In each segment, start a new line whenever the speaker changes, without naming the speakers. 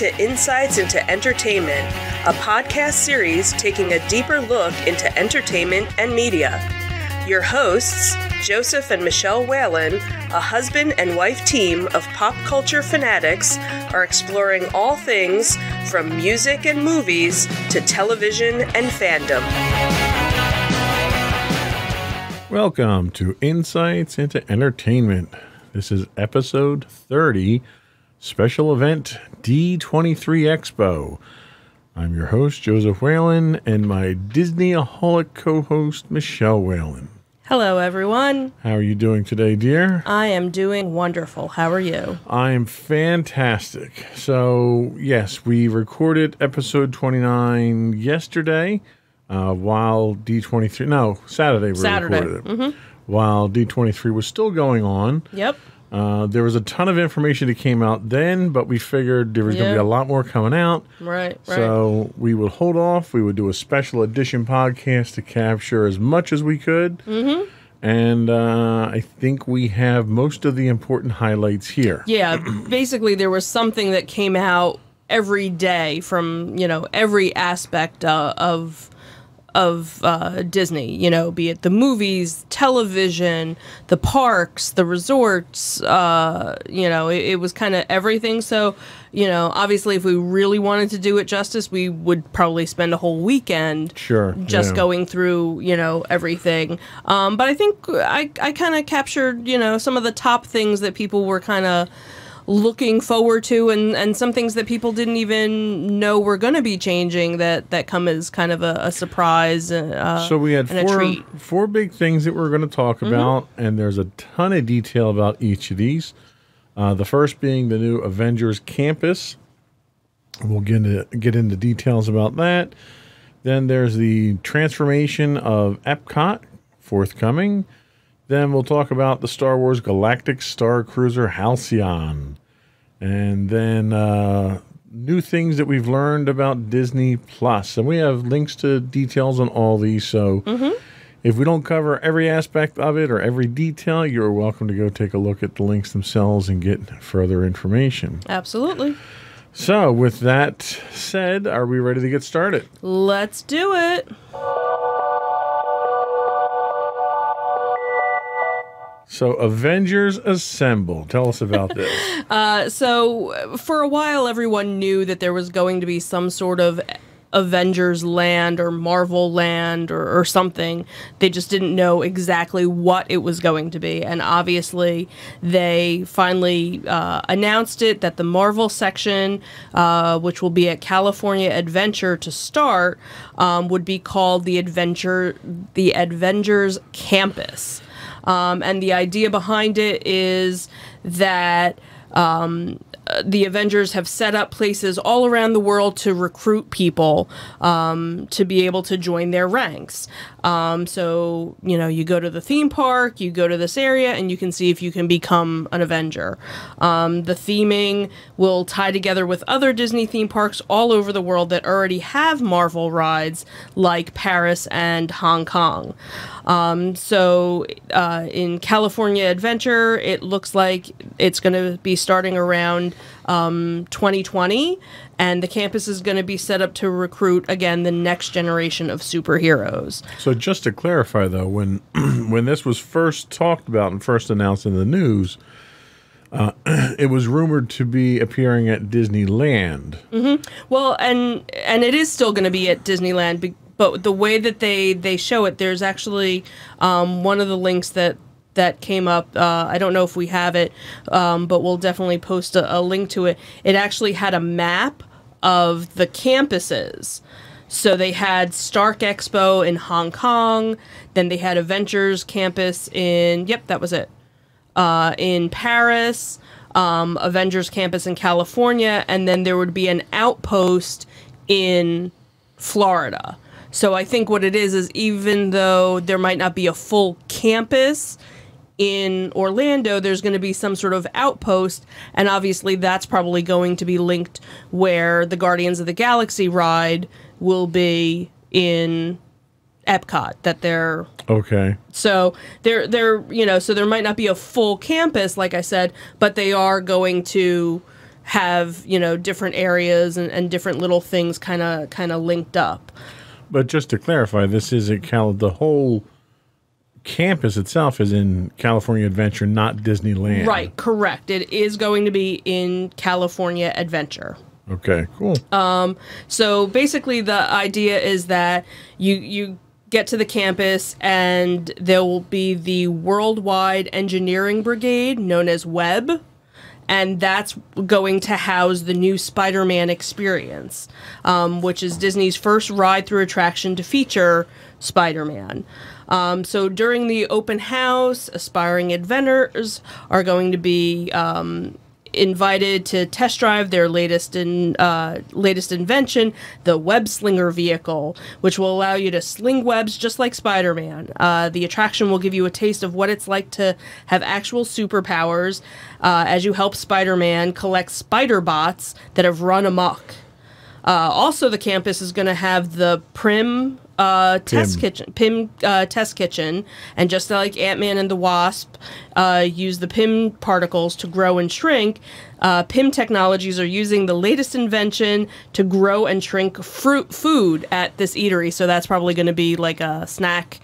To Insights into Entertainment, a podcast series taking a deeper look into entertainment and media. Your hosts, Joseph and Michelle Whalen, a husband and wife team of pop culture fanatics, are exploring all things from music and movies to television and fandom.
Welcome to Insights into Entertainment. This is episode 30, special event D23 Expo. I'm your host, Joseph Whalen, and my Disneyaholic co host, Michelle Whalen.
Hello, everyone.
How are you doing today, dear?
I am doing wonderful. How are you?
I am fantastic. So, yes, we recorded episode 29 yesterday uh, while D23, no, Saturday we
Saturday.
recorded it. While D23 was still going on.
Yep.
Uh, there was a ton of information that came out then, but we figured there was going to be a lot more coming out.
Right, right.
So we would hold off. We would do a special edition podcast to capture as much as we could. Mm-hmm. And uh, I think we have most of the important highlights here.
yeah, basically, there was something that came out every day from, you know, every aspect uh, of of uh, Disney, you know, be it the movies, television, the parks, the resorts, uh, you know, it, it was kind of everything. So, you know, obviously, if we really wanted to do it justice, we would probably spend a whole weekend
Sure,
just
yeah.
going through, you know, everything. Um, but I think I, I kind of captured, you know, some of the top things that people were kind of looking forward to and, and some things that people didn't even know were going to be changing that, that come as kind of a, a surprise uh,
So we had four, four big things that we're going to talk about, and there's a ton of detail about each of these. Uh, the first being the new Avengers campus. We'll get into, get into details about that. Then there's the transformation of Epcot forthcoming. Then we'll talk about the Star Wars Galactic Star Cruiser Halcyon. And then uh, new things that we've learned about Disney Plus. And we have links to details on all these. So if we don't cover every aspect of it or every detail, you're welcome to go take a look at the links themselves and get further information.
Absolutely.
So, with that said, are we ready to get started?
Let's do it.
So, Avengers Assemble. Tell us about this.
Uh, so for a while, everyone knew that there was going to be some sort of Avengers land or Marvel land or, or something. They just didn't know exactly what it was going to be. And obviously, they finally uh, announced it that the Marvel section, uh, which will be at California Adventure to start, um, would be called the Adventure, the Avengers Campus. Um, and the idea behind it is that um, the Avengers have set up places all around the world to recruit people um, to be able to join their ranks. Um, so, you know, you go to the theme park, you go to this area, and you can see if you can become an Avenger. Um, the theming will tie together with other Disney theme parks all over the world that already have Marvel rides, like Paris and Hong Kong. Um, so, uh, in California Adventure, it looks like it's going to be starting around um, 2020, and the campus is going to be set up to recruit again the next generation of superheroes.
so, just to clarify, though, when when this was first talked about and first announced in the news, uh, it was rumored to be appearing at Disneyland.
Well, and and it is still going to be at Disneyland, but the way that they they show it, there's actually um, one of the links that that came up. Uh, I don't know if we have it, um, but we'll definitely post a, a link to it. It actually had a map of the campuses. So they had Stark Expo in Hong Kong, then they had Avengers Campus in, yep, that was it, uh, in Paris, um, Avengers Campus in California, and then there would be an outpost in Florida. So I think what it is is even though there might not be a full campus in Orlando, there's going to be some sort of outpost, and obviously that's probably going to be linked where the Guardians of the Galaxy ride will be in Epcot. That they're
Okay.
so they're they're you know so there might not be a full campus like I said, but they are going to have you know different areas and, and different little things kind of kind of linked up.
But just to clarify, this is at Cal. The whole campus itself is in California Adventure, not Disneyland.
Right, correct. It is going to be in California Adventure.
Okay. Cool.
Um, so basically, the idea is that you you get to the campus and there will be the Worldwide Engineering Brigade, known as WEB, and that's going to house the new Spider-Man experience, um, which is Disney's first ride-through attraction to feature Spider-Man. Um, so during the open house, aspiring inventors are going to be um, invited to test drive their latest in uh, latest invention, the web slinger vehicle, which will allow you to sling webs just like Spider-Man. Uh, the attraction will give you a taste of what it's like to have actual superpowers uh, as you help Spider-Man collect spider bots that have run amok. Uh, also, the campus is going to have the Prim uh, test
Pym.
kitchen, Pym uh, test kitchen, and just like Ant Man and the Wasp uh, use the Pym particles to grow and shrink, uh, Pym Technologies are using the latest invention to grow and shrink fruit food at this eatery. So that's probably going to be like a snack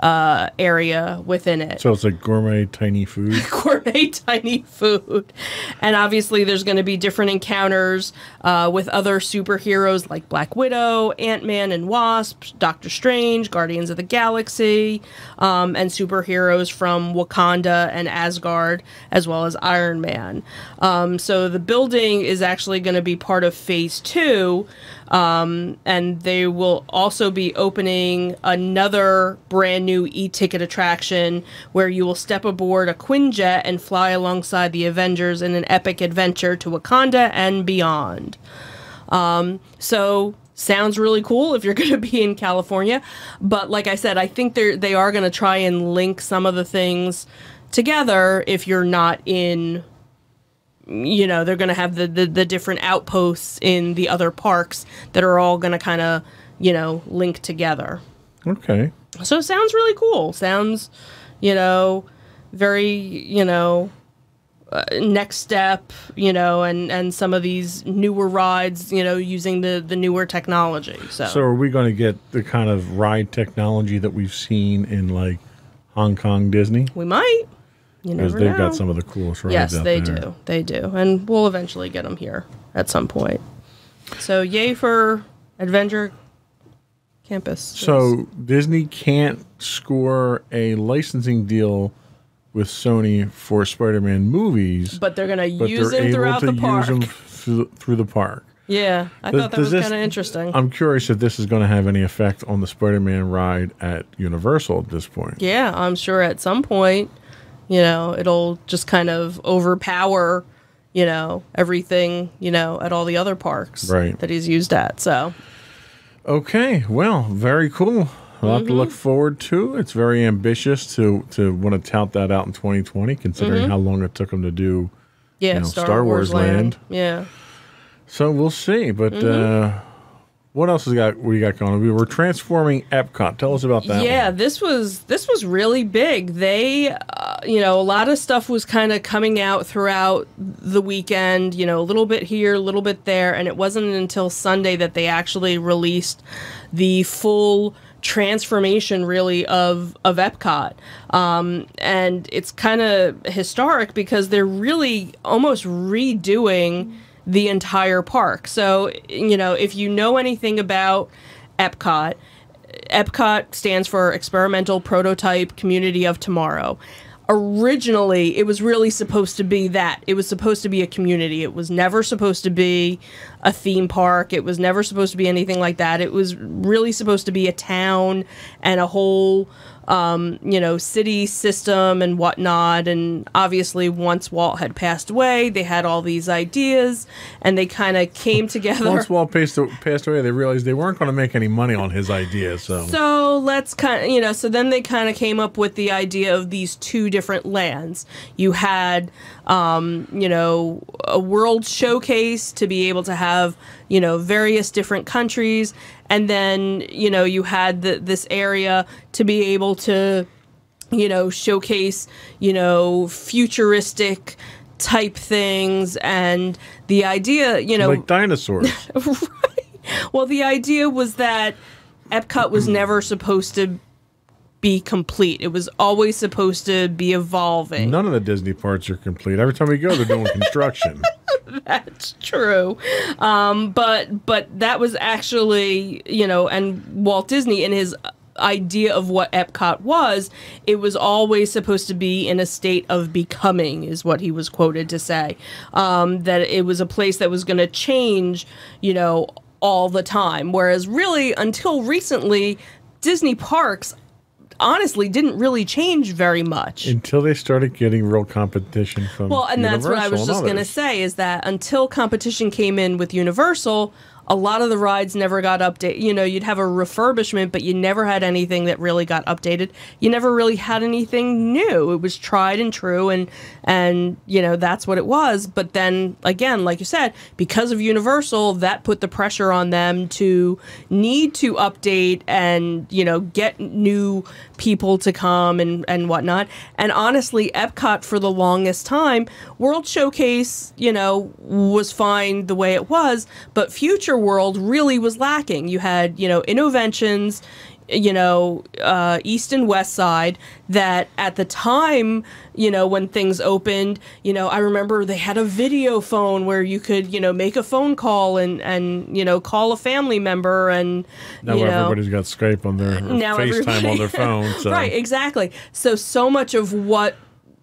uh, area within it
so it's like gourmet tiny food.
gourmet tiny food. And obviously, there's going to be different encounters uh, with other superheroes like Black Widow, Ant Man and Wasp, Doctor Strange, Guardians of the Galaxy, um, and superheroes from Wakanda and Asgard, as well as Iron Man. Um, so the building is actually going to be part of Phase Two. Um, and they will also be opening another brand new e-ticket attraction where you will step aboard a Quinjet and fly alongside the Avengers in an epic adventure to Wakanda and beyond. Um, so sounds really cool if you're going to be in California, but like I said, I think they they are going to try and link some of the things together if you're not in you know they're going to have the, the the different outposts in the other parks that are all going to kind of you know link together
Okay.
so it sounds really cool sounds you know very you know uh, next step you know and and some of these newer rides you know using the the newer technology so,
So are we going to get the kind of ride technology that we've seen in like Hong Kong Disney?
we might you
Because
never
they've
know.
got some of the coolest rides
Yes, they
there.
do. They do. And we'll eventually get them here at some point. So, yay for Adventure Campus.
So Disney can't score a licensing deal with Sony for Spider-Man movies,
but they're going to use them throughout the park.
through, through the park.
yeah, I
Does-
thought that was kind of interesting.
I'm curious if this is going to have any effect on the Spider-Man ride at Universal at this point.
yeah, I'm sure at some point, you know, it'll just kind of overpower, you know, everything, you know, at all the other parks
Right.
that he's used at. So,
Okay, well, very cool. A lot to
Mm-hmm.
look forward to. It's very ambitious to to want to tout that out in 2020, considering
Mm-hmm.
how long it took him to do.
yeah,
You know,
Star,
Star
Wars,
Wars
Land.
Land.
Yeah.
So we'll see. But
Mm-hmm.
uh, what else has got? We got going. We were transforming Epcot. Tell us about that.
yeah
one.
this was this was really big they you know a lot of stuff was kind of coming out throughout the weekend you know a little bit here a little bit there and it wasn't until sunday that they actually released the full transformation really of of epcot um, and it's kind of historic because they're really almost redoing the entire park so you know if you know anything about epcot Epcot stands for Experimental Prototype Community of Tomorrow. Originally, it was really supposed to be that. It was supposed to be a community. It was never supposed to be a theme park. It was never supposed to be anything like that. It was really supposed to be a town and a whole um, you know, city system and whatnot. And obviously, once Walt had passed away, they had all these ideas and they kind of came together.
Once Walt passed, passed away, they realized they weren't going to make any money on his ideas. So,
so let's kind of, you know, so then they kind of came up with the idea of these two different lands. You had, um, you know, a world showcase to be able to have, you know, various different countries. And then you know you had the, this area to be able to you know showcase you know futuristic type things. And the idea you know
like dinosaurs.
Right. Well the idea was that epcot was never supposed to be complete. It was always supposed to be evolving.
None of the Disney parts are complete. Every time we go, they're doing construction.
That's true. Um, but but that was actually, you know, and Walt Disney in his idea of what Epcot was, it was always supposed to be in a state of becoming, is what he was quoted to say. Um, that it was a place that was going to change, you know, all the time. Whereas, really, until recently, Disney parks honestly didn't really change very much
until they started getting real competition from.
Well, and
Universal
that's what I was just going to say is that until competition came in with Universal, a lot of the rides never got updated. You know, you'd have a refurbishment, but you never had anything that really got updated. You never really had anything new. It was tried and true, and and you know that's what it was. But then again, like you said, because of Universal, that put the pressure on them to need to update and you know get new people to come and and whatnot. And honestly, Epcot for the longest time, World Showcase, you know, was fine the way it was, but Future world really was lacking. You had, you know, Innoventions, you know, uh, East and West Side that at the time, you know, when things opened, you know, I remember they had a video phone where you could, you know, make a phone call and, and you know, call a family member and,
now
you know,
everybody's got Skype on their now FaceTime on their phone. So.
Right, exactly. So, so much of what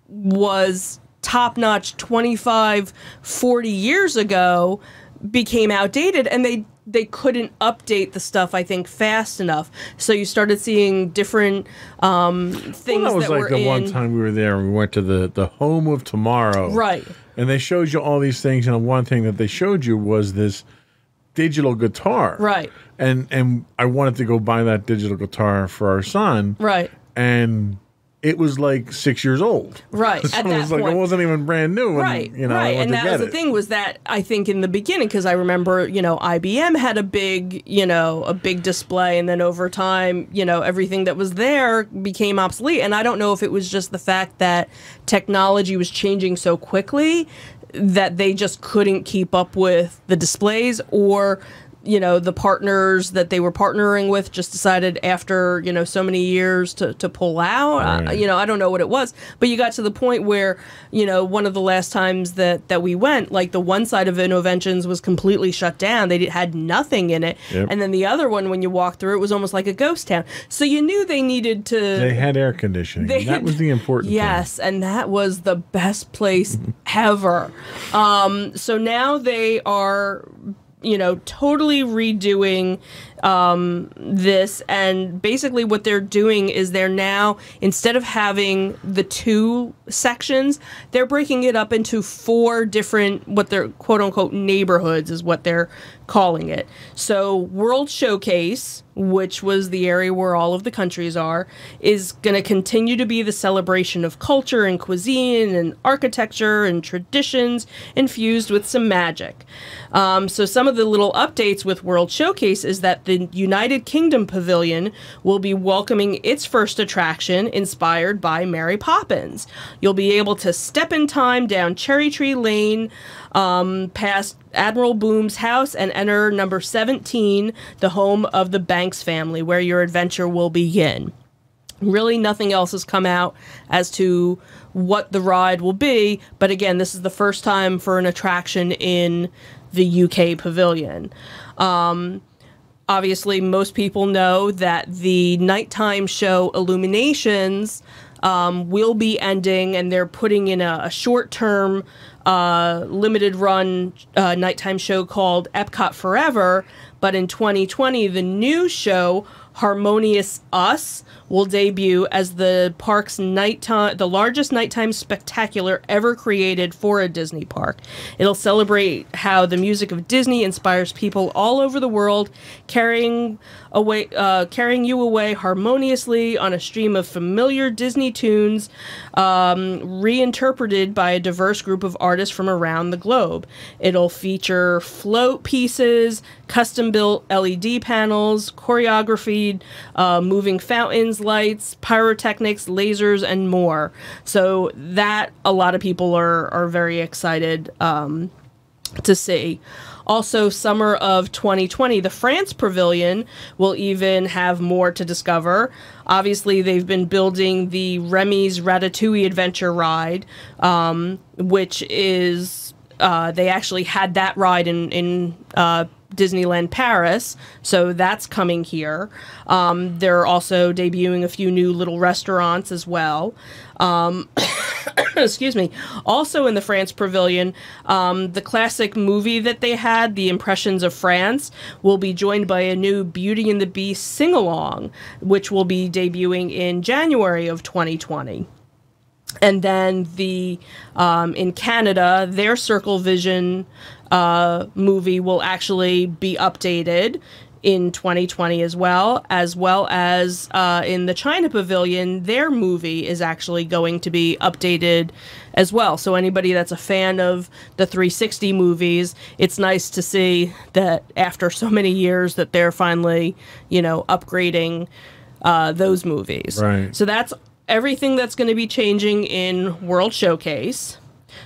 was top notch 25, 40 years ago became outdated and they they couldn't update the stuff I think fast enough. So you started seeing different um, things.
Well, that was
that
like the
in,
one time we were there. and We went to the the home of tomorrow,
right?
And they showed you all these things, and one thing that they showed you was this digital guitar,
right?
And and I wanted to go buy that digital guitar for our son,
right?
And it was like six years old.
Right.
so it was like
point.
it wasn't even brand new.
right.
you know,
right. And that was
it.
the thing was that I think in the beginning, because I remember, you know, IBM had a big, you know, a big display, and then over time, you know, everything that was there became obsolete. And I don't know if it was just the fact that technology was changing so quickly that they just couldn't keep up with the displays or you know the partners that they were partnering with just decided after you know so many years to, to pull out right. uh, you know i don't know what it was but you got to the point where you know one of the last times that that we went like the one side of innoventions was completely shut down they had nothing in it yep. and then the other one when you walked through it was almost like a ghost town so you knew they needed to
they had air conditioning they, that was the important
yes
thing.
and that was the best place ever um, so now they are you know, totally redoing um, this. And basically, what they're doing is they're now, instead of having the two sections, they're breaking it up into four different, what they're quote unquote neighborhoods, is what they're calling it. So, World Showcase, which was the area where all of the countries are, is going to continue to be the celebration of culture and cuisine and architecture and traditions infused with some magic. Um, so, some of the little updates with World Showcase is that the United Kingdom Pavilion will be welcoming its first attraction inspired by Mary Poppins. You'll be able to step in time down Cherry Tree Lane um, past Admiral Boom's house and enter number 17, the home of the Banks family, where your adventure will begin. Really, nothing else has come out as to what the ride will be, but again, this is the first time for an attraction in the UK pavilion. Um, obviously, most people know that the nighttime show Illuminations um, will be ending, and they're putting in a, a short term, uh, limited run uh, nighttime show called Epcot Forever. But in 2020, the new show, Harmonious Us, will debut as the park's nighttime, the largest nighttime spectacular ever created for a Disney park. It'll celebrate how the music of Disney inspires people all over the world, carrying away, uh, carrying you away harmoniously on a stream of familiar Disney tunes, um, reinterpreted by a diverse group of artists from around the globe. It'll feature float pieces, custom built LED panels, choreographed uh, moving fountains, lights, pyrotechnics, lasers, and more. So that a lot of people are are very excited um, to see. Also, summer of 2020, the France Pavilion will even have more to discover. Obviously, they've been building the Remy's Ratatouille Adventure ride, um, which is uh, they actually had that ride in in uh, Disneyland Paris, so that's coming here. Um, they're also debuting a few new little restaurants as well. Um, excuse me. Also in the France Pavilion, um, the classic movie that they had, The Impressions of France, will be joined by a new Beauty and the Beast sing along, which will be debuting in January of 2020 and then the um, in Canada, their Circle Vision uh, movie will actually be updated in 2020 as well, as well as uh, in the China Pavilion, their movie is actually going to be updated as well. So anybody that's a fan of the 360 movies, it's nice to see that after so many years that they're finally, you know, upgrading uh, those movies.
Right.
So that's everything that's going to be changing in World Showcase.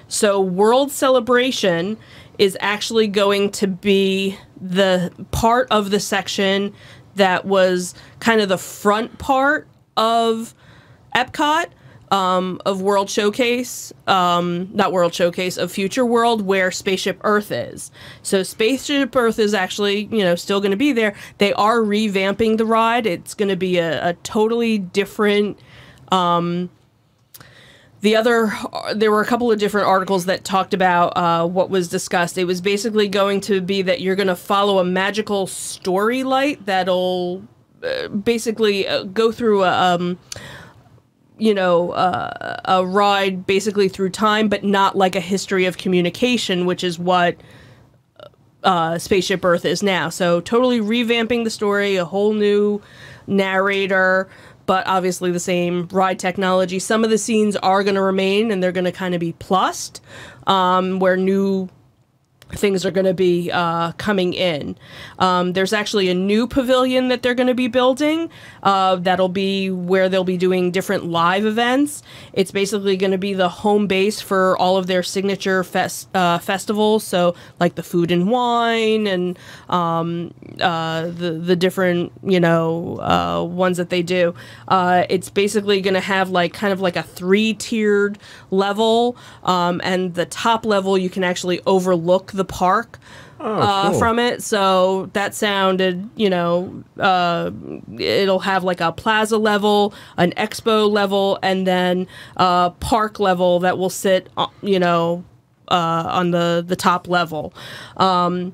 So World Celebration is actually going to be the part of the section that was kind of the front part of Epcot. Um, of World Showcase, um, not World Showcase, of Future World, where Spaceship Earth is. So Spaceship Earth is actually, you know, still going to be there. They are revamping the ride. It's going to be a, a totally different um, the other, there were a couple of different articles that talked about uh, what was discussed. It was basically going to be that you're going to follow a magical story light that'll uh, basically uh, go through a. Um, you know, uh, a ride basically through time, but not like a history of communication, which is what uh, Spaceship Earth is now. So, totally revamping the story, a whole new narrator, but obviously the same ride technology. Some of the scenes are going to remain and they're going to kind of be plussed, um, where new things are going to be uh, coming in. Um, there's actually a new pavilion that they're going to be building. Uh, that'll be where they'll be doing different live events. It's basically going to be the home base for all of their signature fest, uh, festivals. So like the food and wine and um, uh, the the different you know uh, ones that they do. Uh, it's basically going to have like kind of like a three tiered level, um, and the top level you can actually overlook the park
Oh,
uh,
cool.
from it. So that sounded, you know, uh, it'll have like a plaza level, an expo level, and then a park level that will sit, uh, you know, uh, on the the top level. Um,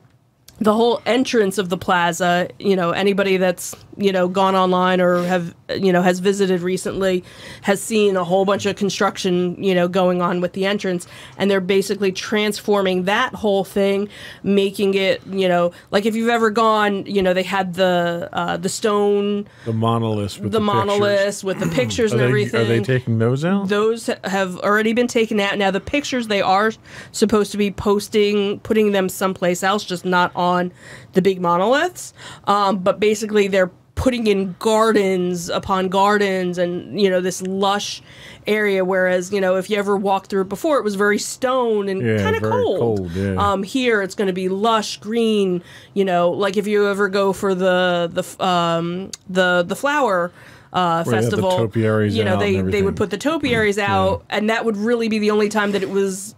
the whole entrance of the plaza, you know, anybody that's you know gone online or have you know has visited recently has seen a whole bunch of construction you know going on with the entrance and they're basically transforming that whole thing making it you know like if you've ever gone you know they had the uh, the stone
The monoliths with
the,
the, pictures.
monoliths with the pictures and
they,
everything
are they taking those out?
those have already been taken out. Now the pictures they are supposed to be posting, putting them someplace else, just not on the big monoliths. Um, but basically, they're putting in gardens upon gardens, and you know this lush area. Whereas you know if you ever walked through it before, it was very stone and
Yeah,
kind of cold.
cold, yeah.
Um, here it's going to be lush green. You know, like if you ever go for the the um, the the flower. Uh, festival, you know, they they would put the topiaries out, and that would really be the only time that it was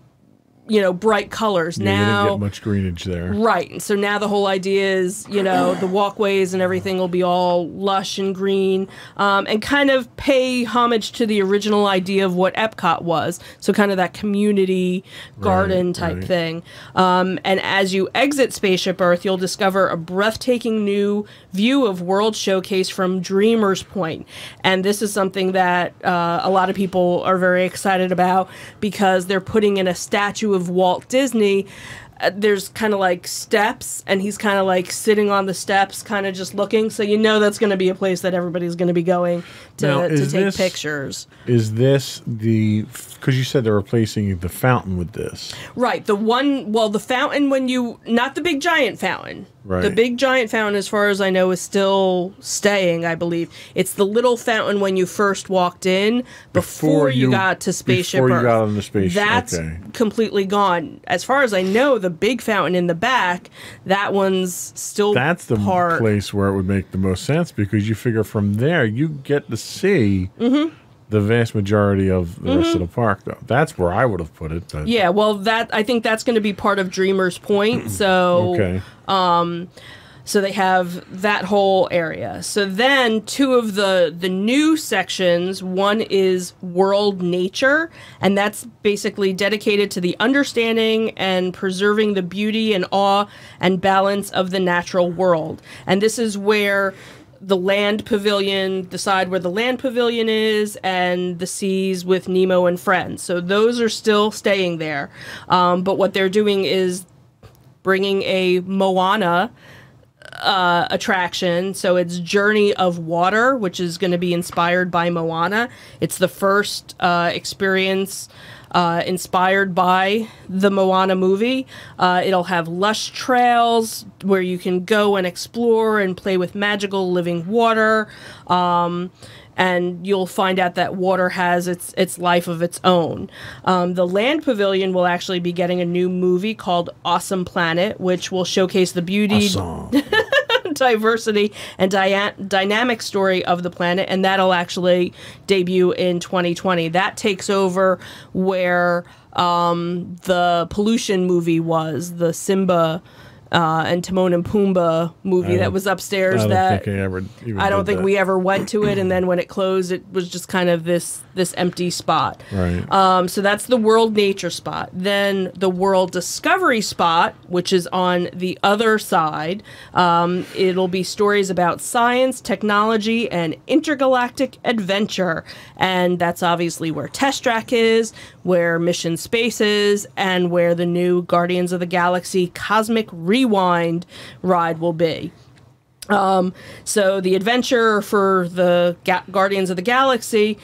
you know bright colors.
Yeah, you
now
didn't get much greenage there.
Right. And so now the whole idea is, you know, the walkways and everything will be all lush and green um, and kind of pay homage to the original idea of what Epcot was. So, kind of that community garden
Right,
type
right.
thing. Um, and as you exit Spaceship Earth, you'll discover a breathtaking new view of World Showcase from Dreamer's Point. And this is something that uh, a lot of people are very excited about because they're putting in a statue of Walt Disney. Uh, there's kind of like steps, and he's kind of like sitting on the steps, kind of just looking. So you know that's going to be a place that everybody's going to be going to,
Now,
to take
this-
pictures.
Is this the because you said they're replacing the fountain with this?
Right. The one, well, the fountain when you, not the big giant fountain.
Right.
The big giant fountain, as far as I know, is still staying, I believe. It's the little fountain when you first walked in before,
Before
you,
you-
got to Spaceship
before you got on the spaceship,
That's
okay.
completely gone. As far as I know, the big fountain in the back, that one's still
That's the
part.
place where it would make the most sense because you figure from there you get to see
Mm-hmm.
the vast majority of the rest of the park. Though that's where I would have put it. But
Yeah, well, that I think that's going to be part of Dreamer's Point. So
okay.
So they have that whole area. So then two of the the new sections, one is world nature and that's basically dedicated to the understanding and preserving the beauty and awe and balance of the natural world. And this is where the land pavilion, the side where the land pavilion is, and the seas with Nemo and friends. So those are still staying there. Um, but what they're doing is bringing a Moana uh, attraction. So it's Journey of Water, which is going to be inspired by Moana. It's the first uh, experience uh, inspired by the Moana movie. Uh, it'll have lush trails where you can go and explore and play with magical living water. Um, and you'll find out that water has its its life of its own. Um, the land pavilion will actually be getting a new movie called Awesome Planet, which will showcase the beauty,
Song.
diversity, and dynamic story of the planet, and that'll actually debut in 2020. That takes over where um, the pollution movie was, the Simba. Uh, and Timon and Pumbaa movie that was upstairs.
I don't
that
think I ever.
I don't think
that.
we ever went to it, and then when it closed, it was just kind of this this empty spot.
Right.
Um, so that's the World Nature spot. Then the World Discovery spot, which is on the other side, um, it'll be stories about science, technology, and intergalactic adventure. And that's obviously where Test Track is, where Mission Space is, and where the new Guardians of the Galaxy Cosmic Rewind ride will be. Um, so the adventure for the Ga- Guardians of the Galaxy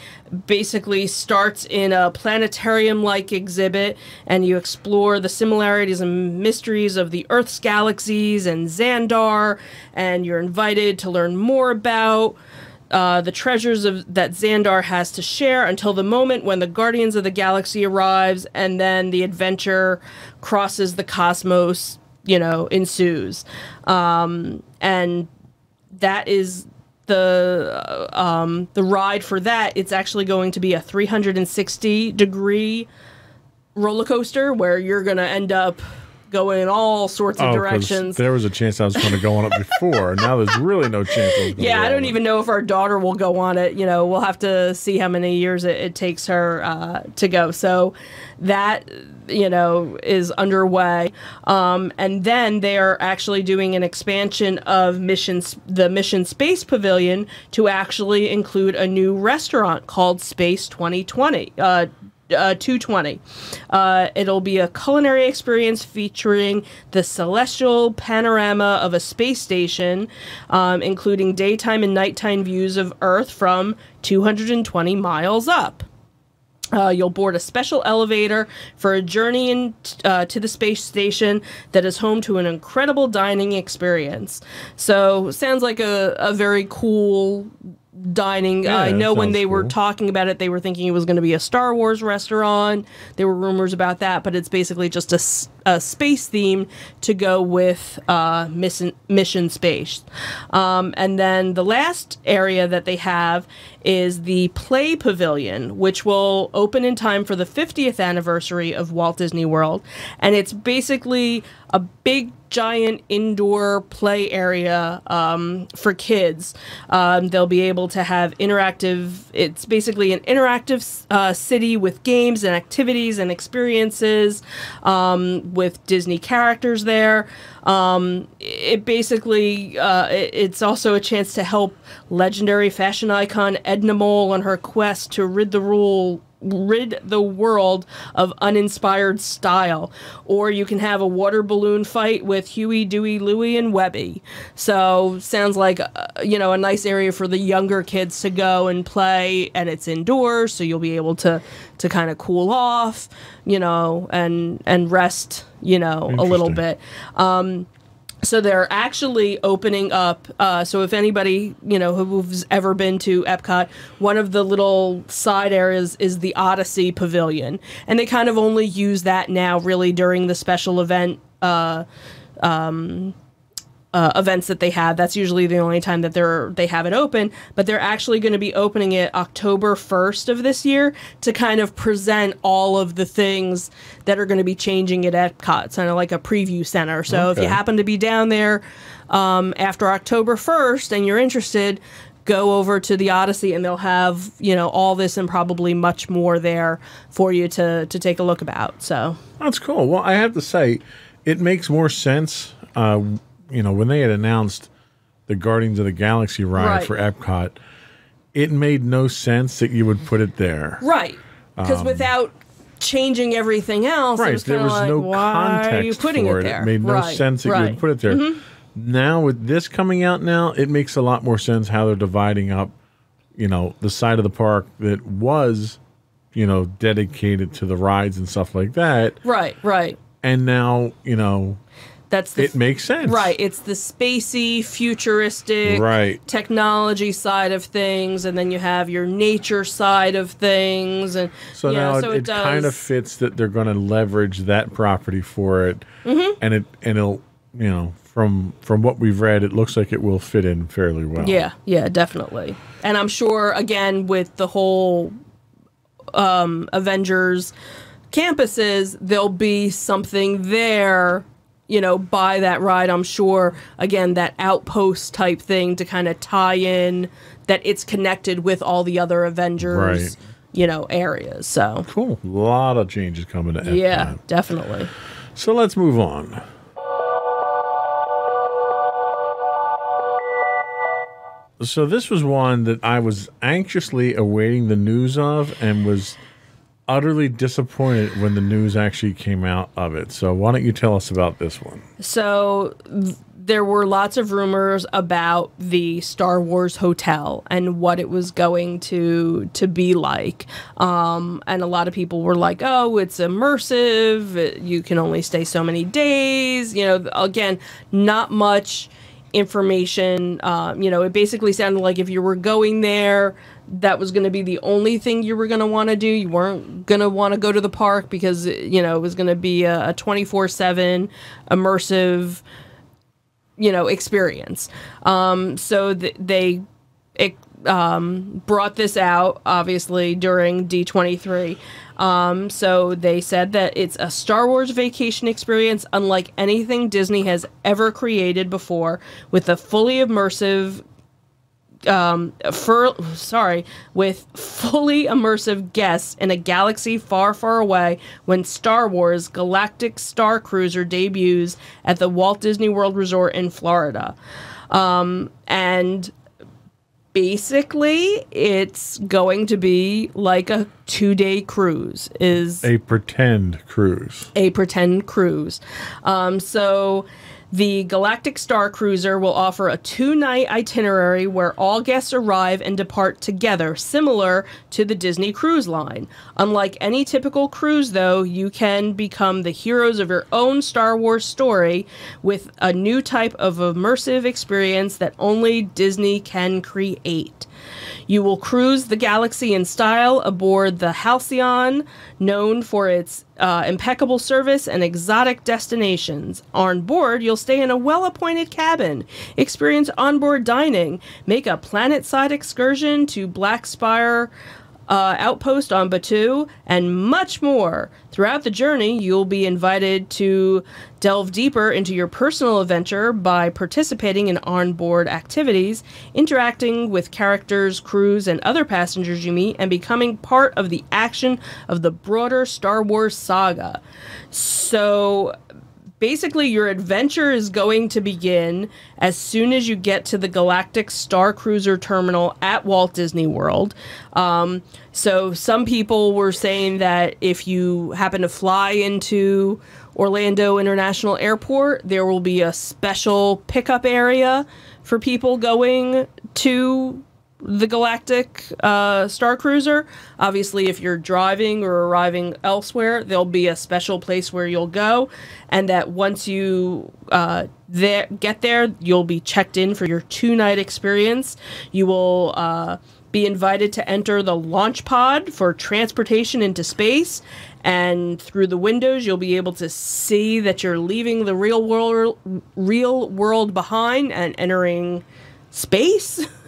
basically starts in a planetarium-like exhibit, and you explore the similarities and mysteries of the Earth's galaxies and Xandar, and you're invited to learn more about. Uh, the treasures of that Xandar has to share until the moment when the Guardians of the Galaxy arrives, and then the adventure crosses the cosmos. You know, ensues, um, and that is the uh, um, the ride for that. It's actually going to be a 360 degree roller coaster where you're to end up going in all sorts of
Oh,
directions.
There was a chance I was going to go on it before. now there's really no chance. I
Yeah,
go
I don't even know if our daughter will go on it. You know, we'll have to see how many years it, it takes her uh, to go. So that, you know, is underway. Um, and then they are actually doing an expansion of missions, the Mission Space Pavilion to actually include a new restaurant called Space 2020. Uh, uh, 220. Uh, it'll be a culinary experience featuring the celestial panorama of a space station, um, including daytime and nighttime views of Earth from 220 miles up. Uh, you'll board a special elevator for a journey in, uh, to the space station that is home to an incredible dining experience. So, sounds like a, a very cool dining.
Yeah,
I know when they were talking about it, they were thinking it was going to be a Star Wars restaurant. There were rumors about that, but it's basically just a, a space theme to go with uh, mission, mission space. Um, and then the last area that they have is the Play Pavilion, which will open in time for the 50th anniversary of Walt Disney World. And it's basically a big giant indoor play area um, for kids. Um, they'll be able to have interactive, it's basically an interactive uh, city with games and activities and experiences um, with Disney characters there. Um, it basically, uh, it- it's also a chance to help legendary fashion icon Edna Mode on her quest to rid the rule rid the world of uninspired style. Or you can have a water balloon fight with Huey, Dewey, Louie, and Webby. So sounds like uh, you know a nice area for the younger kids to go and play, and it's indoors, so you'll be able to to kind of cool off, you know, and and rest, you know, a little bit. So they're actually opening up. Uh, so if anybody you know who's ever been to Epcot, one of the little side areas is the Odyssey Pavilion, and they kind of only use that now, really during the special event. Uh, uh, events that they have. That's usually the only time that they're they have it open. But they're actually going to be opening it October first of this year to kind of present all of the things that are going to be changing at Epcot. Kind of like a preview center. So if you happen to be down there um, after October first and you're interested. Go over to the Odyssey, and they'll have you know all this and probably much more there for you to to take a look about. So
That's cool. Well, I have to say, it makes more sense. Uh, you know, when they had announced the Guardians of the Galaxy ride
Right.
for Epcot, it made no sense that you would put it there.
Right. Because without changing everything else, it
Um, Right.
was
there was
like,
no context
you
for
it
it. made no
Right,
sense that you
right. Mm-hmm.
would put it there. Now with this coming out now, it makes a lot more sense how they're dividing up, you know, the side of the park that was, you know, dedicated to the rides and stuff like that.
Right, right.
And now, you know,
That's the
it makes sense.
right. It's the spacey, futuristic,
Right.
technology side of things, and then you have your nature side of things, and
So
know,
now
so
it, it
does.
kind of fits that they're going to leverage that property for it,
Mm-hmm.
and it and it'll you know from from what we've read, it looks like it will fit in fairly well.
Yeah, yeah, definitely. And I'm sure again with the whole um, Avengers campuses, there'll be something there, you know, by that ride. I'm sure again that outpost type thing to kind of tie in that it's connected with all the other Avengers,
Right.
you know, areas. So
cool. A lot of changes coming to Epcot.
yeah, definitely.
So let's move on. So this was one that I was anxiously awaiting the news of and was utterly disappointed when the news actually came out of it. So why don't you tell us about this one?
So th- there were lots of rumors about the Star Wars hotel and what it was going to to be like. Um, and a lot of people were like, "Oh, it's immersive. You can only stay so many days." You know, again, not much information. Um, you know, it basically sounded like if you were going there, that was going to be the only thing you were going to want to do. You weren't going to want to go to the park because, you know, it was going to be a 24 7 immersive, you know, experience. Um, so th- they it, um, brought this out, obviously, during D23. Um, so they said that it's a Star Wars vacation experience unlike anything Disney has ever created before, with a fully immersive for sorry with fully immersive guests in a galaxy far far away when Star Wars Galactic Star Cruiser debuts at the Walt Disney World Resort in Florida. Um, and basically it's going to be like a 2-day cruise is
A pretend cruise.
a pretend cruise. Um, so the Galactic Star Cruiser will offer a two night itinerary where all guests arrive and depart together, similar to the Disney Cruise Line. Unlike any typical cruise, though, you can become the heroes of your own Star Wars story with a new type of immersive experience that only Disney can create. You will cruise the galaxy in style aboard the Halcyon, known for its uh, impeccable service and exotic destinations. On board, you'll stay in a well appointed cabin, experience onboard dining, make a planet side excursion to Black Spire uh, outpost on Batuu, and much more. Throughout the journey, you'll be invited to delve deeper into your personal adventure by participating in onboard activities, interacting with characters, crews, and other passengers you meet, and becoming part of the action of the broader Star Wars saga. So, basically your adventure is going to begin as soon as you get to the Galactic Star Cruiser terminal at Walt Disney World. Um, so some people were saying that if you happen to fly into Orlando International Airport, there will be a special pickup area for people going to the Galactic uh, Star Cruiser. Obviously, if you're driving or arriving elsewhere, there'll be a special place where you'll go, and that once you uh, there get there, you'll be checked in for your two night experience. You will. Uh, be invited to enter the launch pod for transportation into space and through the windows you'll be able to see that you're leaving the real world real world behind and entering space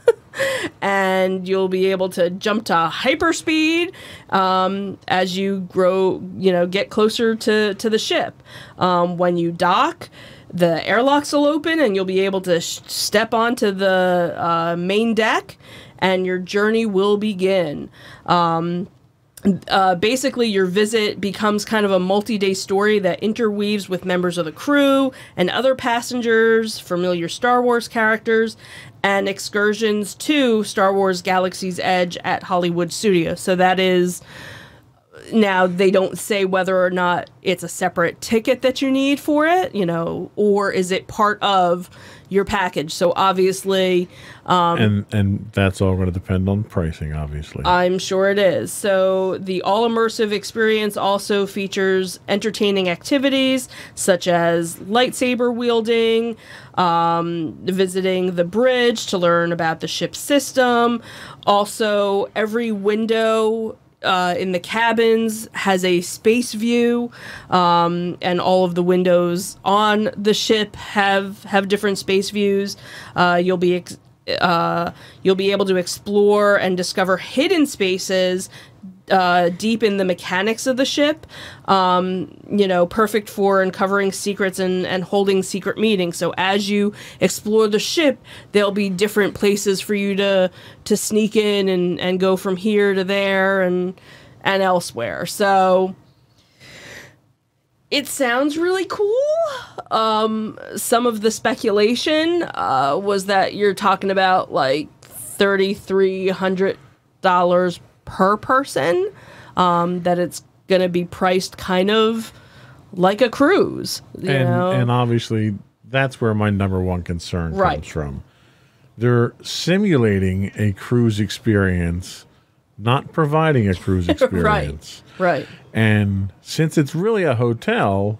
and you'll be able to jump to hyperspeed um, as you grow, you know, get closer to, to the ship. Um, when you dock, the airlocks will open and you'll be able to step onto the uh, main deck and your journey will begin. Um, uh, basically, your visit becomes kind of a multi day story that interweaves with members of the crew and other passengers, familiar Star Wars characters, and excursions to Star Wars Galaxy's Edge at Hollywood Studios. So that is now they don't say whether or not it's a separate ticket that you need for it, you know, or is it part of your package. So obviously, um,
and and that's all going to depend on pricing, obviously.
I'm sure it is. So the all immersive experience also features entertaining activities such as lightsaber wielding, um, visiting the bridge to learn about the ship's system. Also, every window uh, in the cabins has a space view, um, and all of the windows on the ship have have different space views. Uh, you'll be uh, you'll be able to explore and discover hidden spaces uh, deep in the mechanics of the ship. Um, you know, perfect for uncovering secrets and, and holding secret meetings. So as you explore the ship, there'll be different places for you to to sneak in and, and go from here to there and and elsewhere. So it sounds really cool. Um, some of the speculation uh, was that you're talking about like thirty three hundred dollars per person. Um, that it's going to be priced kind of like a cruise. You
and
know?
and obviously that's where my number one concern
Right.
comes from. They're simulating a cruise experience, not providing a cruise experience.
right.
And since it's really a hotel,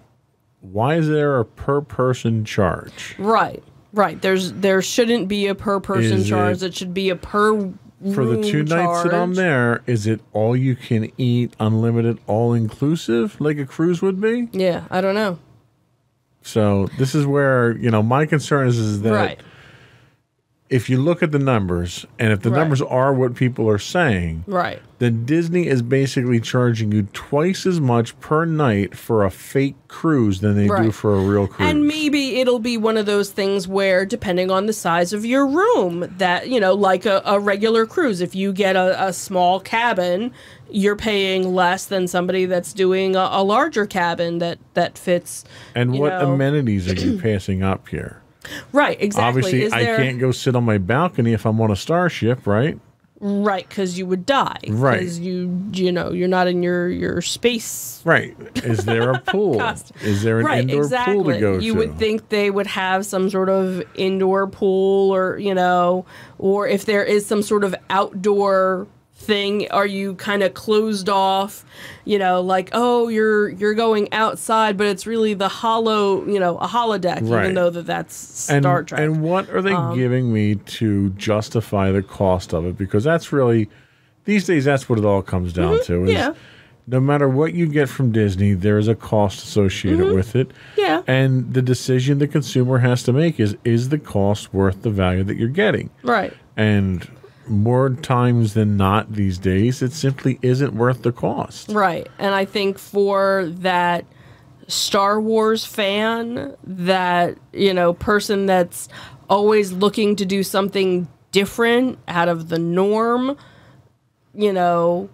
why is there a per person charge?
Right. Right. There's there shouldn't be a per person
Is
charge.
it-
It, should be a per
For the two nights that I'm there, is it all you can eat, unlimited, all inclusive, like a cruise would be?
Yeah, I don't know.
So this is where you know my concern is, is that
right.
If you look at the numbers and if the
Right.
numbers are what people are saying,
Right.
then Disney is basically charging you twice as much per night for a fake cruise than they do for a real cruise.
And maybe it'll be one of those things where, depending on the size of your room, that, you know, like a, a regular cruise, if you get a, a small cabin, you're paying less than somebody that's doing a, a larger cabin that, that fits.
And what
know-
amenities are you passing up here?
Right, exactly.
Obviously,
Is
I
there,
can't go sit on my balcony if I'm on a starship, right?
Right, because you would die.
Right.
Because you, you know, you're not in your, your space
Right. Is there a pool? Is there an
right,
indoor
exactly.
pool to go
you
to?
would think they would have some sort of indoor pool or, you know, or if there is some sort of outdoor thing are you kind of closed off you know like oh you're you're going outside but it's really the hollow you know a holodeck
Right.
even though that that's
and,
star trek Um,
and what are they giving me to justify the cost of it? Because that's really these days that's what it all comes down to. Is
Mm-hmm. yeah.
No matter what you get from Disney, there is a cost associated with it.
Yeah.
And the decision the consumer has to make is is the cost worth the value that you're getting?
right
And more times than not these days, it simply isn't worth the cost.
Right. And I think for that Star Wars fan, that, you know, person that's always looking to do something different out of the norm, you know,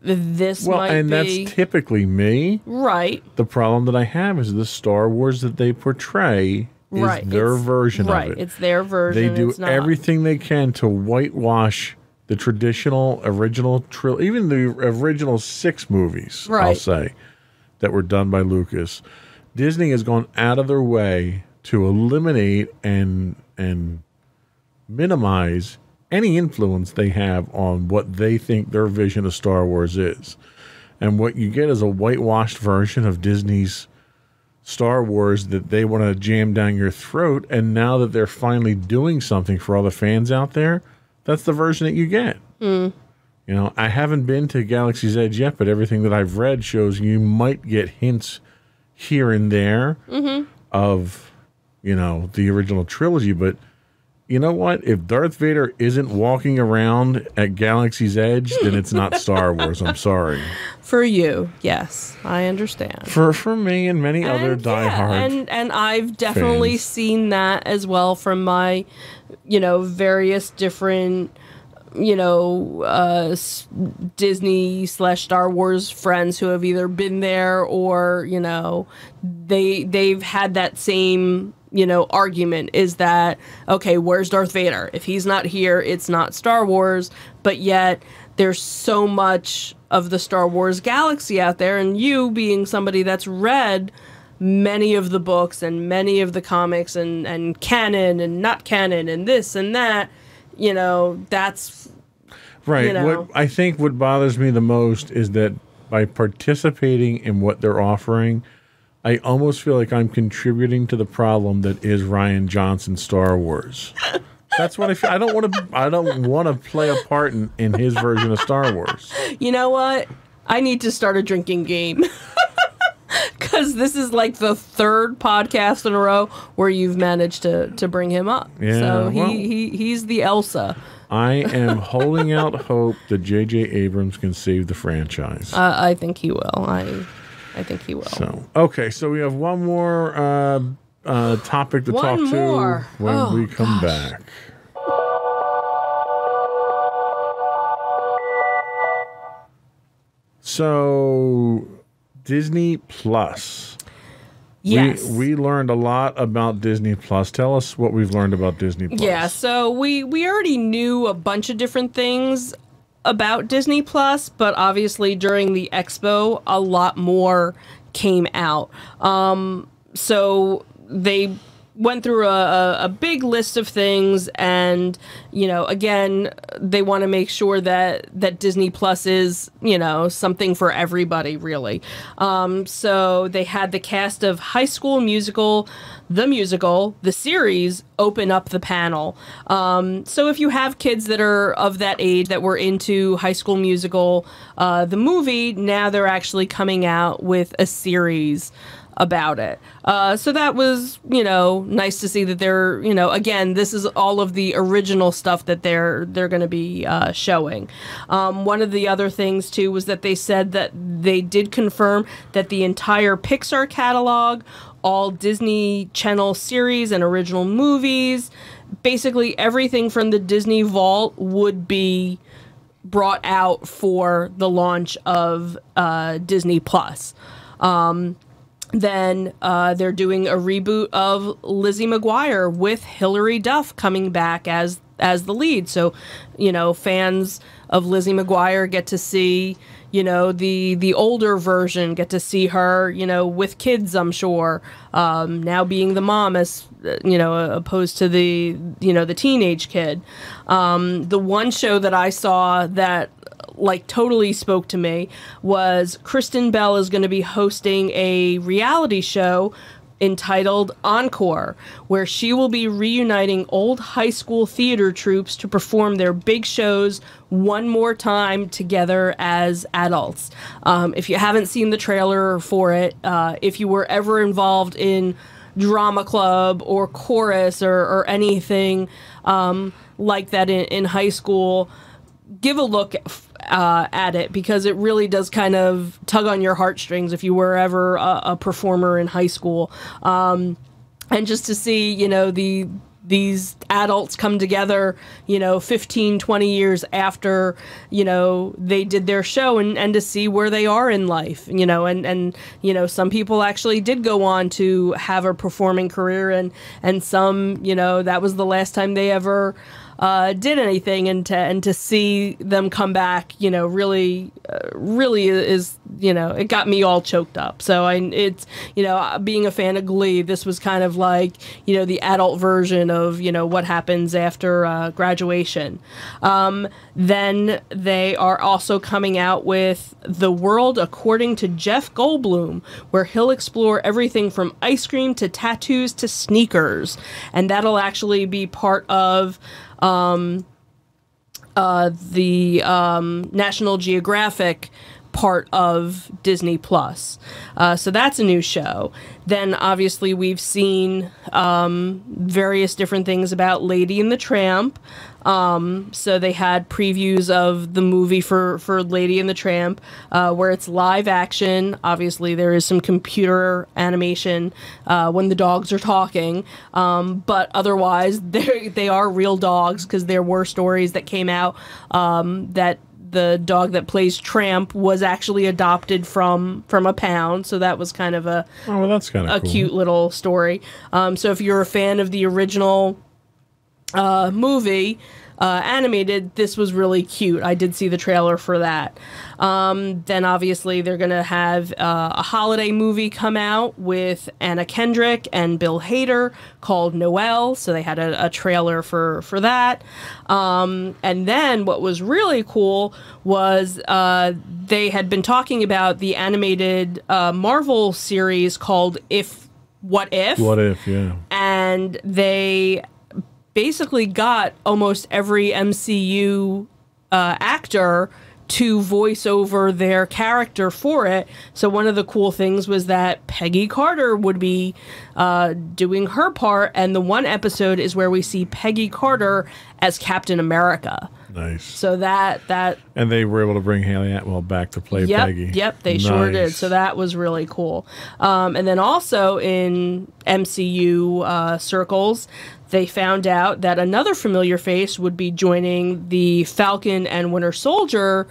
this
Well, and
be
that's typically me.
right.
The problem that I have is the Star Wars that they portray is
right.
their
It's-
version
right.
of it.
It's their version.
they do everything they can to whitewash the traditional original trill even the original six movies i'll say that were done by lucas disney has gone out of their way to eliminate and and minimize any influence they have on what they think their vision of star wars is and what you get is a whitewashed version of disney's Star Wars that they want to jam down your throat. And now that they're finally doing something for all the fans out there, that's the version that you get. Mm. You know, I haven't been to Galaxy's Edge yet, but everything that I've read shows you might get hints here and there mm-hmm. of, you know, the original trilogy. But you know what? If Darth Vader isn't walking around at Galaxy's Edge, then it's not Star Wars. I'm sorry.
For you, yes, I understand.
For for me and many other
And, yeah,
diehard
and and I've definitely
fans.
seen that as well from my, you know, various different, you know, uh, Disney slash Star Wars friends who have either been there or you know, they they've had that same you know argument is that okay where's darth vader if he's not here it's not star wars but yet there's so much of the star wars galaxy out there and you being somebody that's read many of the books and many of the comics and and canon and not canon and this and that you know that's
Right.
you know.
What I think what bothers me the most is that by participating in what they're offering, I almost feel like I'm contributing to the problem that is Rian Johnson Star Wars. That's what I feel. I don't want to. I don't want to play a part in, in his version of Star Wars.
you know what i need to start a drinking game because this is like the third podcast in a row where you've managed to to bring him up
Yeah,
so he,
well-
he he's the elsa
I am holding out hope that J.J. Abrams can save the franchise.
uh, i think he will i i think he will
So okay, so we have one more uh, uh, topic to
One
talk
more.
to when
Oh,
we come
gosh.
back. So Disney Plus.
yes
We, we learned a lot about Disney Plus. Tell us what we've learned about Disney Plus.
Yeah, so we we already knew a bunch of different things about Disney Plus, but obviously during the expo, a lot more came out. Um, so they went through a, a, big list of things, and you know, again, they want to make sure that that Disney Plus is you know something for everybody, really. Um, so they had the cast of High School Musical, the musical, the series open up the panel. Um, so if you have kids that are of that age that were into High School Musical, uh, the movie, now they're actually coming out with a series about it. Uh, so that was, you know, nice to see that they're, you know, again, this is all of the original stuff that they're they're going to be uh, showing. Um, one of the other things too was that they said that they did confirm that the entire Pixar catalog, all Disney Channel series and original movies, basically everything from the Disney Vault would be brought out for the launch of uh, Disney Plus. Um, then uh, they're doing a reboot of Lizzie McGuire with Hilary Duff coming back as as the lead. So, you know, fans of Lizzie McGuire get to see, you know, the the older version, get to see her, you know, with kids. I'm sure um, now being the mom as you know opposed to the you know the teenage kid. Um, the one show that I saw that like totally spoke to me was Kristen Bell is going to be hosting a reality show entitled Encore, where she will be reuniting old high school theater troupes to perform their big shows one more time together as adults. Um, if you haven't seen the trailer for it, uh, if you were ever involved in drama club or chorus or, or anything um, like that in, in high school, give a look uh, at it because it really does kind of tug on your heartstrings if you were ever a, a performer in high school. Um, and just to see, you know, the these adults come together, you know, 15, 20 years after, you know, they did their show and, and to see where they are in life, you know, and, and, you know, some people actually did go on to have a performing career and, and some, you know, that was the last time they ever, uh, did anything, and to and to see them come back, you know, really, uh, really is you know, it got me all choked up. So I, it's you know, being a fan of Glee, this was kind of like you know the adult version of you know what happens after uh, graduation. Um, then they are also coming out with The World According to Jeff Goldblum, where he'll explore everything from ice cream to tattoos to sneakers, and that'll actually be part of um, uh, the um, National Geographic part of Disney Plus. Uh, so that's a new show. Then obviously we've seen um, various different things about Lady and the Tramp. Um, so they had previews of the movie for, for Lady and the Tramp, uh, where it's live action. Obviously, there is some computer animation uh, when the dogs are talking, um, but otherwise, they are real dogs because there were stories that came out um, that the dog that plays Tramp was actually adopted from from a pound, so that was kind of a
oh, well, that's kind of
a
cool.
cute little story. Um, so if you're a fan of the original uh, movie, uh, animated, this was really cute. I did see the trailer for that. Um, then obviously they're gonna have uh, a holiday movie come out with Anna Kendrick and Bill Hader called Noelle. So they had a, a trailer for for that. Um, and then what was really cool was uh, they had been talking about the animated uh, Marvel series called If What If.
What if? Yeah.
And they basically got almost every MCU uh, actor to voice over their character for it. So one of the cool things was that Peggy Carter would be uh, doing her part, and the one episode is where we see Peggy Carter as Captain America.
Nice.
So that that
and they were able to bring Hayley Atwell back to play
yep,
Peggy.
Yep, they nice. sure did. So that was really cool. Um, and then also in MCU uh, circles, they found out that another familiar face would be joining the Falcon and Winter Soldier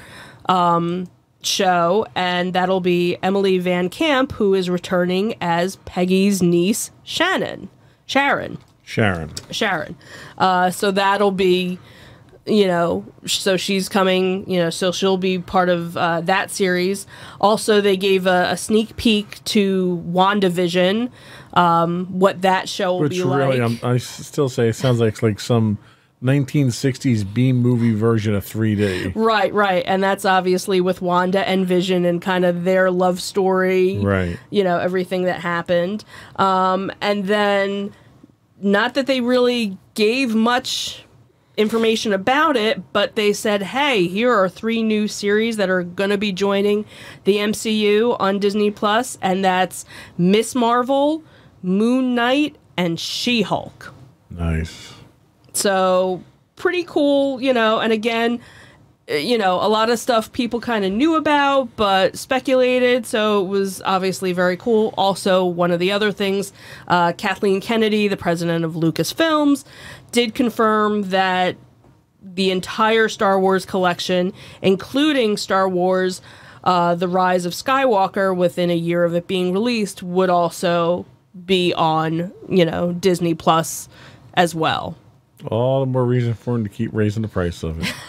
um, show, and that'll be Emily Van Camp, who is returning as Peggy's niece, Shannon. Sharon.
Sharon.
Sharon. Uh, so that'll be you know, so she's coming, you know, so she'll be part of uh, that series. Also, they gave a, a sneak peek to WandaVision, um, what that show will
Which
be
really,
like.
I'm, i still say it sounds like like some 1960s B movie version of 3D.
Right, right. And that's obviously with Wanda and Vision and kind of their love story.
Right.
You know, everything that happened. Um, and then, not that they really gave much information about it, but they said, hey, here are three new series that are going to be joining the MCU on Disney Plus, and that's Miss Marvel, Moon Knight, and She Hulk.
Nice.
So, pretty cool, you know, and again, eh, you know, a lot of stuff people kind of knew about but speculated, so it was obviously very cool. Also, one of the other things, uh, Kathleen Kennedy, the president of Lucasfilms, did confirm that the entire Star Wars collection, including Star Wars uh, The Rise of Skywalker, within a year of it being released, would also be on, you know, Disney Plus as well.
All the more reason for him to keep raising the price of it.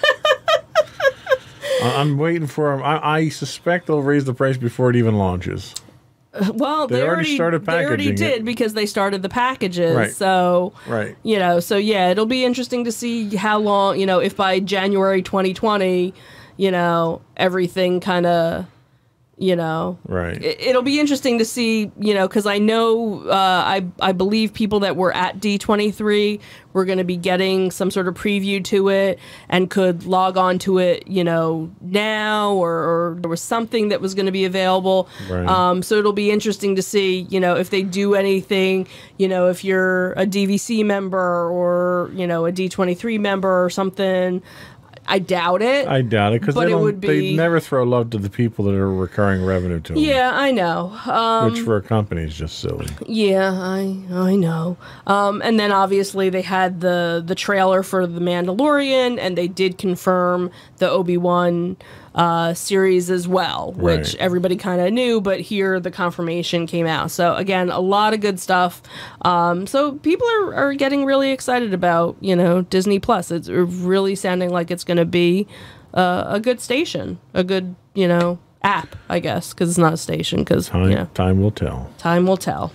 I'm waiting for him. I, I, suspect they'll raise the price before it even launches.
Well, they, they already, already, started packaging. They already did it. because they started the packages.
Right.
So,
right.
You know, so yeah, it'll be interesting to see how long. You know, if by January 2020, you know, everything kind of, you know,
Right.
it- it'll be interesting to see, you know, because I know, uh, I I believe people that were at D23 were going to be getting some sort of preview to it and could log on to it, you know, now or, or there was something that was going to be available.
Right.
Um, so it'll be interesting to see, you know, if they do anything, you know, if you're a DVC member or you know a D23 member or something. I doubt it.
I doubt it because they don't.
would
They never throw love to the people that are recurring revenue to them.
yeah, I know. Um,
Which for a company is just silly.
Yeah, I I know. Um, and then obviously they had the the trailer for the Mandalorian, and they did confirm the Obi Wan uh, series as well, which
Right.
everybody kind of knew, but here the confirmation came out. So again, a lot of good stuff. Um, so people are are getting really excited about you know Disney Plus. It's really sounding like it's going to be uh, a good station, a good you know app, I guess, because it's not a station. Because
Time,
you know,
time will tell.
time will tell.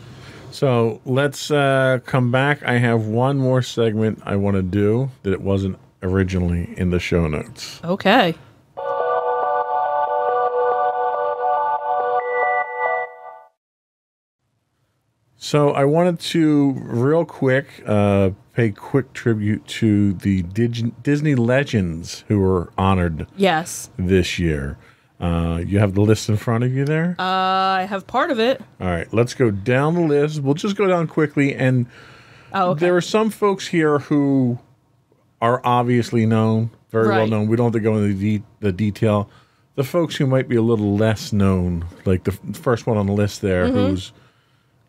So let's uh, come back. I have one more segment I want to do that it wasn't originally in the show notes.
Okay.
So I wanted to real quick uh, pay quick tribute to the Dig- Disney legends who were honored
Yes.
this year. Uh, you have the list in front of you there.
I have part of it.
All right, let's go down the list. We'll just go down quickly, and
Oh, okay.
there are some folks here who are obviously known, very well known. We don't have to go into the, de- the detail. The folks who might be a little less known, like the f- first one on the list there,
Mm-hmm.
who's,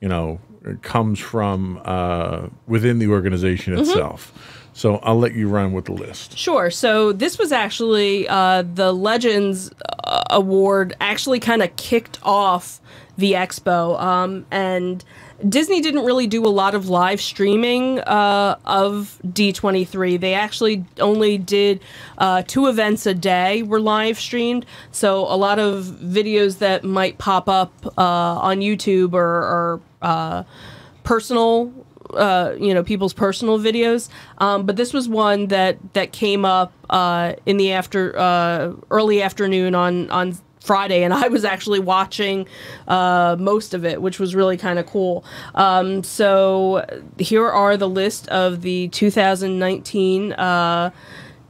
you know, comes from uh, within the organization
Mm-hmm.
itself. So I'll let you run with the list.
Sure. So this was actually uh, the Legends uh, Award. Actually, kind of kicked off the expo, um, and Disney didn't really do a lot of live streaming uh, of D23. They actually only did uh, two events a day were live streamed. So a lot of videos that might pop up uh, on YouTube or, or uh, personal uh, you know people's personal videos um, but this was one that that came up uh, in the after early afternoon on on Friday, and I was actually watching uh, most of it, which was really kind of cool. Um, so here are the list of the 2019 uh,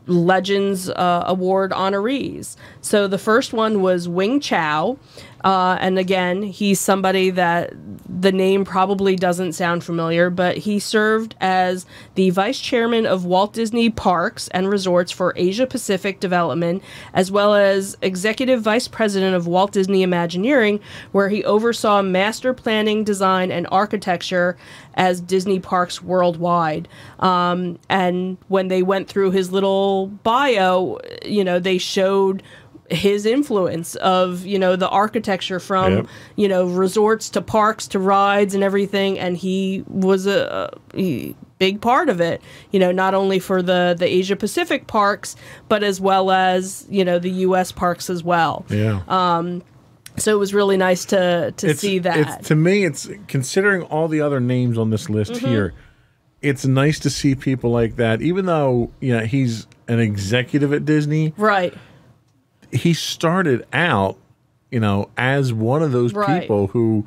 Legends uh, Award honorees. So the first one was Wing Chao. Uh, and again, he's somebody that the name probably doesn't sound familiar, but he served as the vice chairman of Walt Disney Parks and Resorts for Asia Pacific Development, as well as executive vice president of Walt Disney Imagineering, where he oversaw master planning, design, and architecture as Disney parks worldwide. Um, and when they went through his little bio, you know, they showed his influence of you know the architecture from
Yep.
you know resorts to parks to rides and everything and he was a, a big part of it you know not only for the the Asia Pacific parks but as well as you know the US parks as well
Yeah.
um so it was really nice to to see that
It's, to me, it's considering all the other names on this list
Mm-hmm.
here. It's nice to see people like that, even though you know he's an executive at Disney.
right
He started out, you know, as one of those
Right.
people who,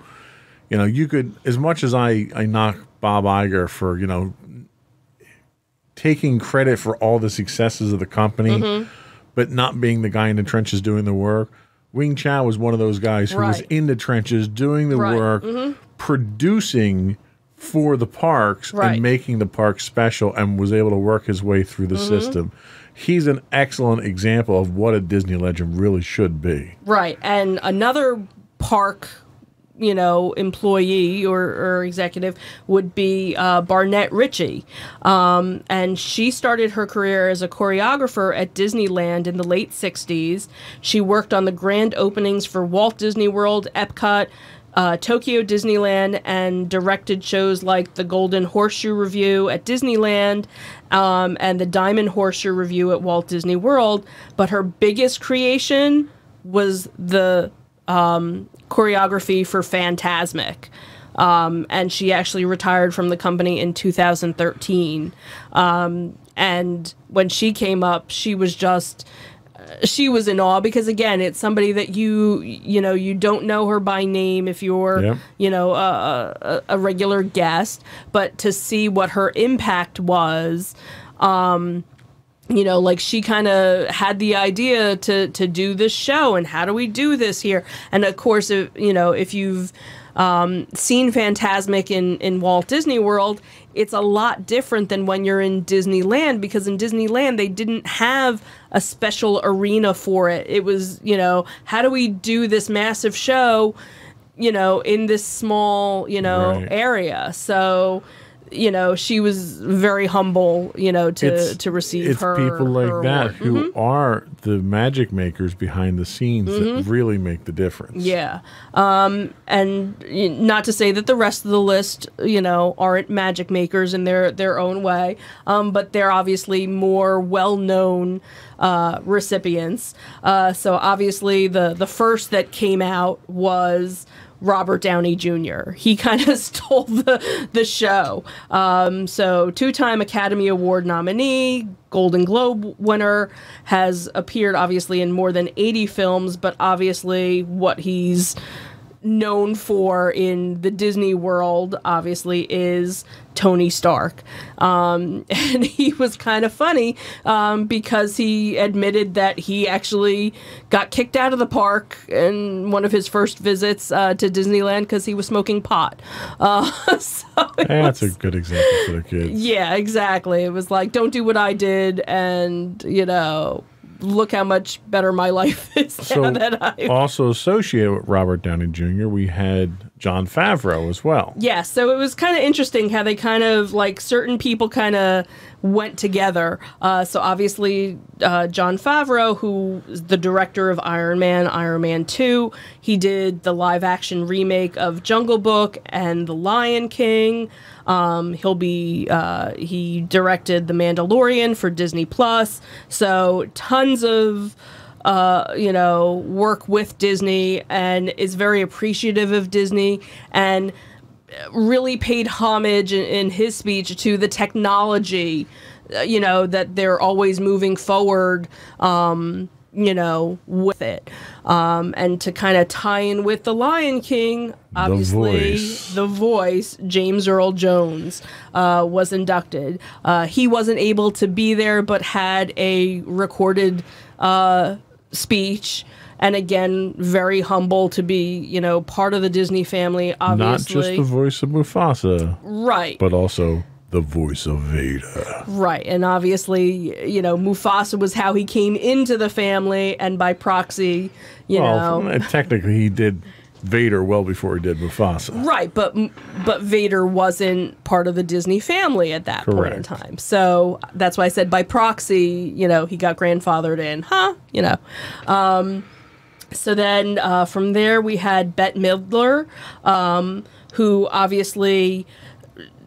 you know, you could as much as I I knock Bob Iger for you know taking credit for all the successes of the company,
Mm-hmm.
but not being the guy in the trenches doing the work. Wing Chao was one of those guys who was in the trenches doing the
Right. Mm-hmm.
work, producing for the parks
Right.
and making the parks special and was able to work his way through the
Mm-hmm.
system. He's an excellent example of what a Disney legend really should be.
Right. And another park, you know, employee or, or executive would be uh, Barnette Ricci. Um, and she started her career as a choreographer at Disneyland in the late 60s. She worked on the grand openings for Walt Disney World, Epcot, uh, Tokyo Disneyland and directed shows like the Golden Horseshoe Revue at Disneyland um, and the Diamond Horseshoe Revue at Walt Disney World. But her biggest creation was the um, choreography for Fantasmic. Um, and she actually retired from the company in 2013. Um, and when she came up, she was just she was in awe because again it's somebody that you you know you don't know her by name if you're
Yep.
you know a, a, a regular guest but to see what her impact was um you know like she kind of had the idea to to do this show and how do we do this here and of course if you know if you've um, seen Fantasmic in, in Walt Disney World, it's a lot different than when you're in Disneyland because in Disneyland they didn't have a special arena for it. It was, you know, how do we do this massive show, you know, in this small, you know,
Right.
area? So, you know, she was very humble, you know, to
It's-
to receive
it's
her.
people like
her
that
award.
who
Mm-hmm.
are the magic makers behind the scenes that really make the difference.
Yeah. Um, and not to say that the rest of the list, you know, aren't magic makers in their, their own way, um, but they're obviously more well known uh, recipients. Uh, so obviously, the, the first that came out was. Robert Downey Jr. He kind of stole the the show. Um, so two-time Academy Award nominee, Golden Globe winner, has appeared obviously in more than 80 films, but obviously what he's known for in the Disney world obviously is Tony Stark. Um, and he was kind of funny um, because he admitted that he actually got kicked out of the park in one of his first visits uh, to Disneyland because he was smoking pot. Uh, so
That's a good example for the kids.
yeah, exactly. It was like, don't do what I did, and you know, look how much better my life is now that I.
also associated with Robert Downey Jr., we had Jon Favreau as well.
Yeah, so it was kind of interesting how they kind of like certain people kind of went together. Uh, so obviously, uh, Jon Favreau, who is the director of Iron Man, Iron Man 2, he did the live action remake of Jungle Book and The Lion King. Um, he'll be uh, he directed The Mandalorian for Disney Plus. So tons of uh, you know, work with Disney and is very appreciative of Disney and really paid homage in, in his speech to the technology, uh, you know, that they're always moving forward, um, you know, with it. Um, and to kind of tie in with The Lion King, obviously,
Voice.
the voice, James Earl Jones, uh, was inducted. Uh, he wasn't able to be there, but had a recorded uh, speech. And again, very humble to be, you know, part of the Disney family. Obviously not
just the voice of Mufasa,
right,
but also the voice of Vader.
right, and obviously, you know, Mufasa was how he came into the family, and by proxy, you
well,
know,
technically, he did Vader well before he did Mufasa.
Right, but but Vader wasn't part of the Disney family at that point in time. So that's why I said by proxy, you know, he got grandfathered in, huh? You know. Um, so then uh, from there we had Bette Midler, um, who obviously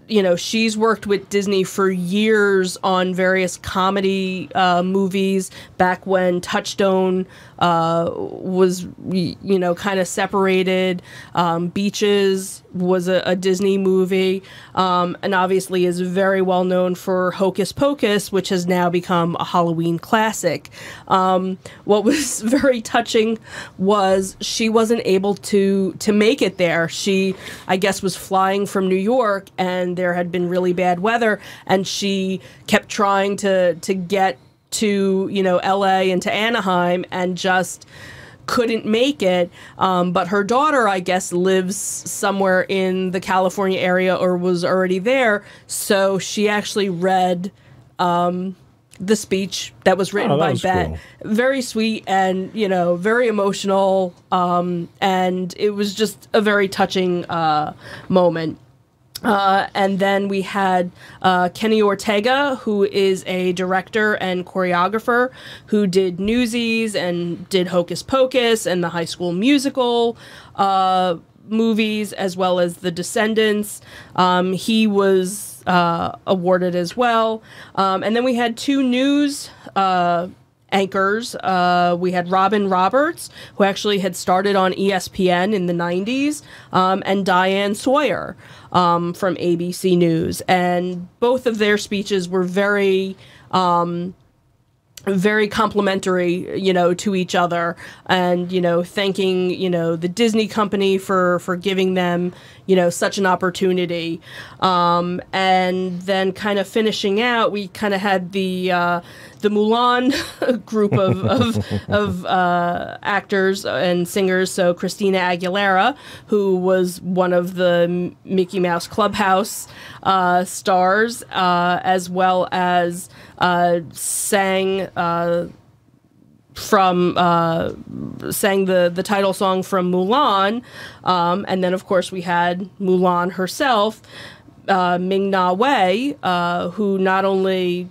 you know she's worked with disney for years on various comedy uh, movies back when touchstone uh, was you know kind of separated. Um, beaches was a, a disney movie um, and obviously is very well known for hocus pocus which has now become a halloween classic. Um, what was very touching was she wasn't able to to make it there. She i guess was flying from new york and there had been really bad weather and she kept trying to to get to you know la and to anaheim and just couldn't make it um, but her daughter i guess lives somewhere in the california area or was already there so she actually read um, the speech that was written
Oh, that
by Bette.
cool.
Very sweet and you know very emotional, um, and it was just a very touching uh, moment. Uh, and then we had uh, Kenny Ortega, who is a director and choreographer who did Newsies and did Hocus Pocus and the High School Musical uh, movies, as well as The Descendants. Um, he was uh, awarded as well. Um, and then we had two news. Anchors. Uh, we had Robin Roberts, who actually had started on ESPN in the 90s, um, and Diane Sawyer um, from ABC News. And both of their speeches were very um, very complimentary, you know, to each other, and you know, thanking you know the Disney company for for giving them you know such an opportunity, um, and then kind of finishing out, we kind of had the uh, the Mulan group of of, of uh, actors and singers. So Christina Aguilera, who was one of the Mickey Mouse Clubhouse uh, stars, uh, as well as uh, sang uh, from uh, sang the the title song from Mulan, um, and then of course we had Mulan herself, uh, Ming-Na Wen, uh, who not only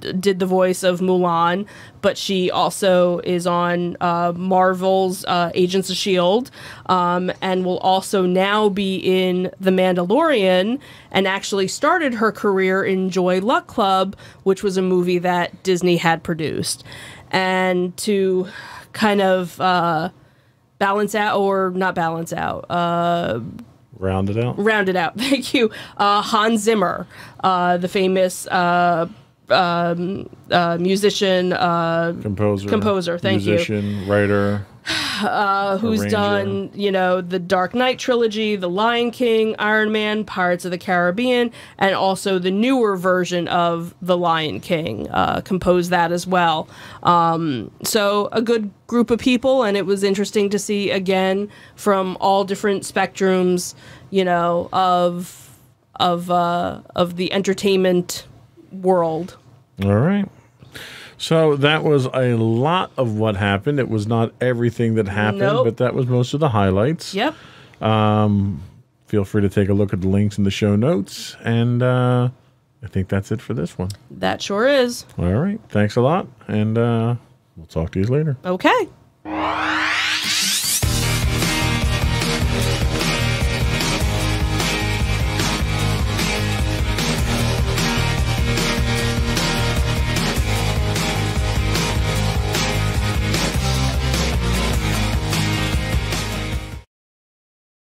did the voice of Mulan, but she also is on uh, Marvel's uh, Agents of S.H.I.E.L.D. Um, and will also now be in The Mandalorian and actually started her career in Joy Luck Club, which was a movie that Disney had produced. And to kind of uh, balance out, or not balance out, uh,
Round it out.
round it out. Thank you. Uh, Hans Zimmer, uh, the famous uh, um, uh, musician uh,
Composer.
Composer, thank you.
musician, writer.
uh, who's
Arranger.
done, you know, the Dark Knight trilogy, The Lion King, Iron Man, Pirates of the Caribbean, and also the newer version of The Lion King. Uh, composed that as well. Um, so a good group of people, and it was interesting to see again from all different spectrums, you know, of of uh, of the entertainment world.
All right. So that was a lot of what happened. It was not everything that happened,
Nope.
but that was most of the highlights.
Yep.
Um, Feel free to take a look at the links in the show notes. And uh, I think that's it for this one.
That sure is.
All right. Thanks a lot. And uh, we'll talk to you later.
Okay.